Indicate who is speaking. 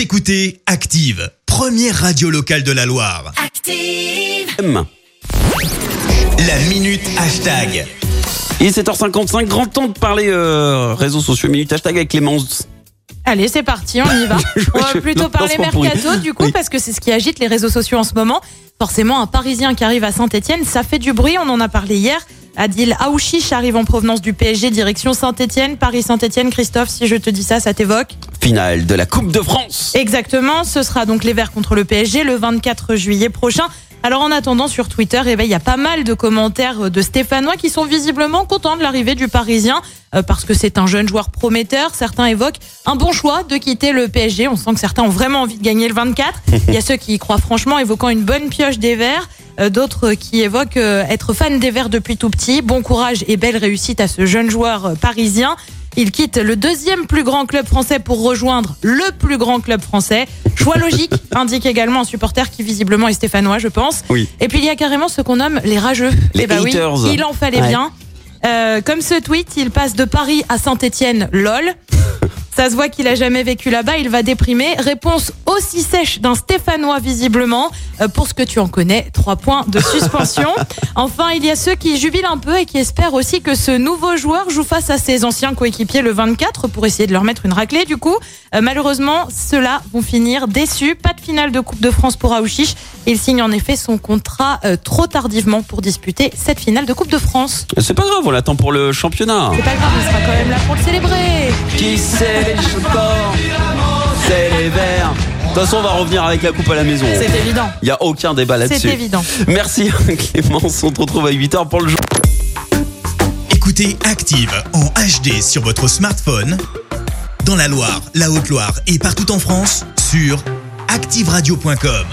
Speaker 1: Vous écoutez Active, première radio locale de la Loire.
Speaker 2: Active.
Speaker 3: M.
Speaker 1: La minute hashtag.
Speaker 3: Il est 7h55, grand temps de parler euh, réseaux sociaux, minute hashtag avec Clémence.
Speaker 4: Allez, c'est parti, on y va. On va plutôt parler mercato du coup
Speaker 3: Oui.
Speaker 4: parce que c'est ce qui agite les réseaux sociaux en ce moment. Forcément, un Parisien qui arrive à Saint-Etienne, ça fait du bruit. On en a parlé hier. Adil Aouchiche arrive en provenance du PSG, direction Saint-Etienne, Paris-Saint-Etienne. Christophe, si je te dis ça, ça t'évoque?
Speaker 3: Finale de la Coupe de France.
Speaker 4: Exactement, ce sera donc les Verts contre le PSG le 24 juillet prochain. Alors en attendant sur Twitter, eh ben, il y a pas mal de commentaires de Stéphanois qui sont visiblement contents de l'arrivée du Parisien euh, parce que c'est un jeune joueur prometteur. Certains évoquent un bon choix de quitter le PSG. On sent que certains ont vraiment envie de gagner le 24. Il y a ceux qui y croient franchement, évoquant une bonne pioche des Verts. Euh, D'autres qui évoquent euh, être fan des Verts depuis tout petit. Bon courage et belle réussite à ce jeune joueur euh, parisien. Il quitte le deuxième plus grand club français pour rejoindre le plus grand club français. Choix logique, indique également un supporter qui visiblement est stéphanois, je pense.
Speaker 3: Oui.
Speaker 4: Et puis il y a carrément ce qu'on nomme les rageux.
Speaker 3: Les
Speaker 4: Eh ben oui, il en fallait
Speaker 3: Ouais.
Speaker 4: bien. Euh, comme ce tweet, il passe de Paris à Saint-Étienne, lol. Ça se voit qu'il a jamais vécu là-bas, il va déprimer. Réponse aussi sèche d'un Stéphanois visiblement. Euh, pour ce que tu en connais, trois points de suspension. enfin, il y a ceux qui jubilent un peu et qui espèrent aussi que ce nouveau joueur joue face à ses anciens coéquipiers le 24 pour essayer de leur mettre une raclée. Du coup, Euh, malheureusement, ceux-là vont finir déçus. Pas de finale de Coupe de France pour Aouchiche. Il signe en effet son contrat euh, trop tardivement pour disputer cette finale de Coupe de France.
Speaker 3: C'est pas grave, on l'attend pour le championnat.
Speaker 4: C'est pas grave, il sera quand même là pour le célébrer.
Speaker 3: Qui c'est les sports C'est les Verts. De toute façon, on va revenir avec la coupe à la maison.
Speaker 4: C'est évident.
Speaker 3: Il y a aucun débat là-dessus.
Speaker 4: C'est évident.
Speaker 3: Merci Clémence, on te retrouve à 8h pour le jour.
Speaker 1: Écoutez Active en HD sur votre smartphone, dans la Loire, la Haute-Loire et partout en France, sur activeradio.com.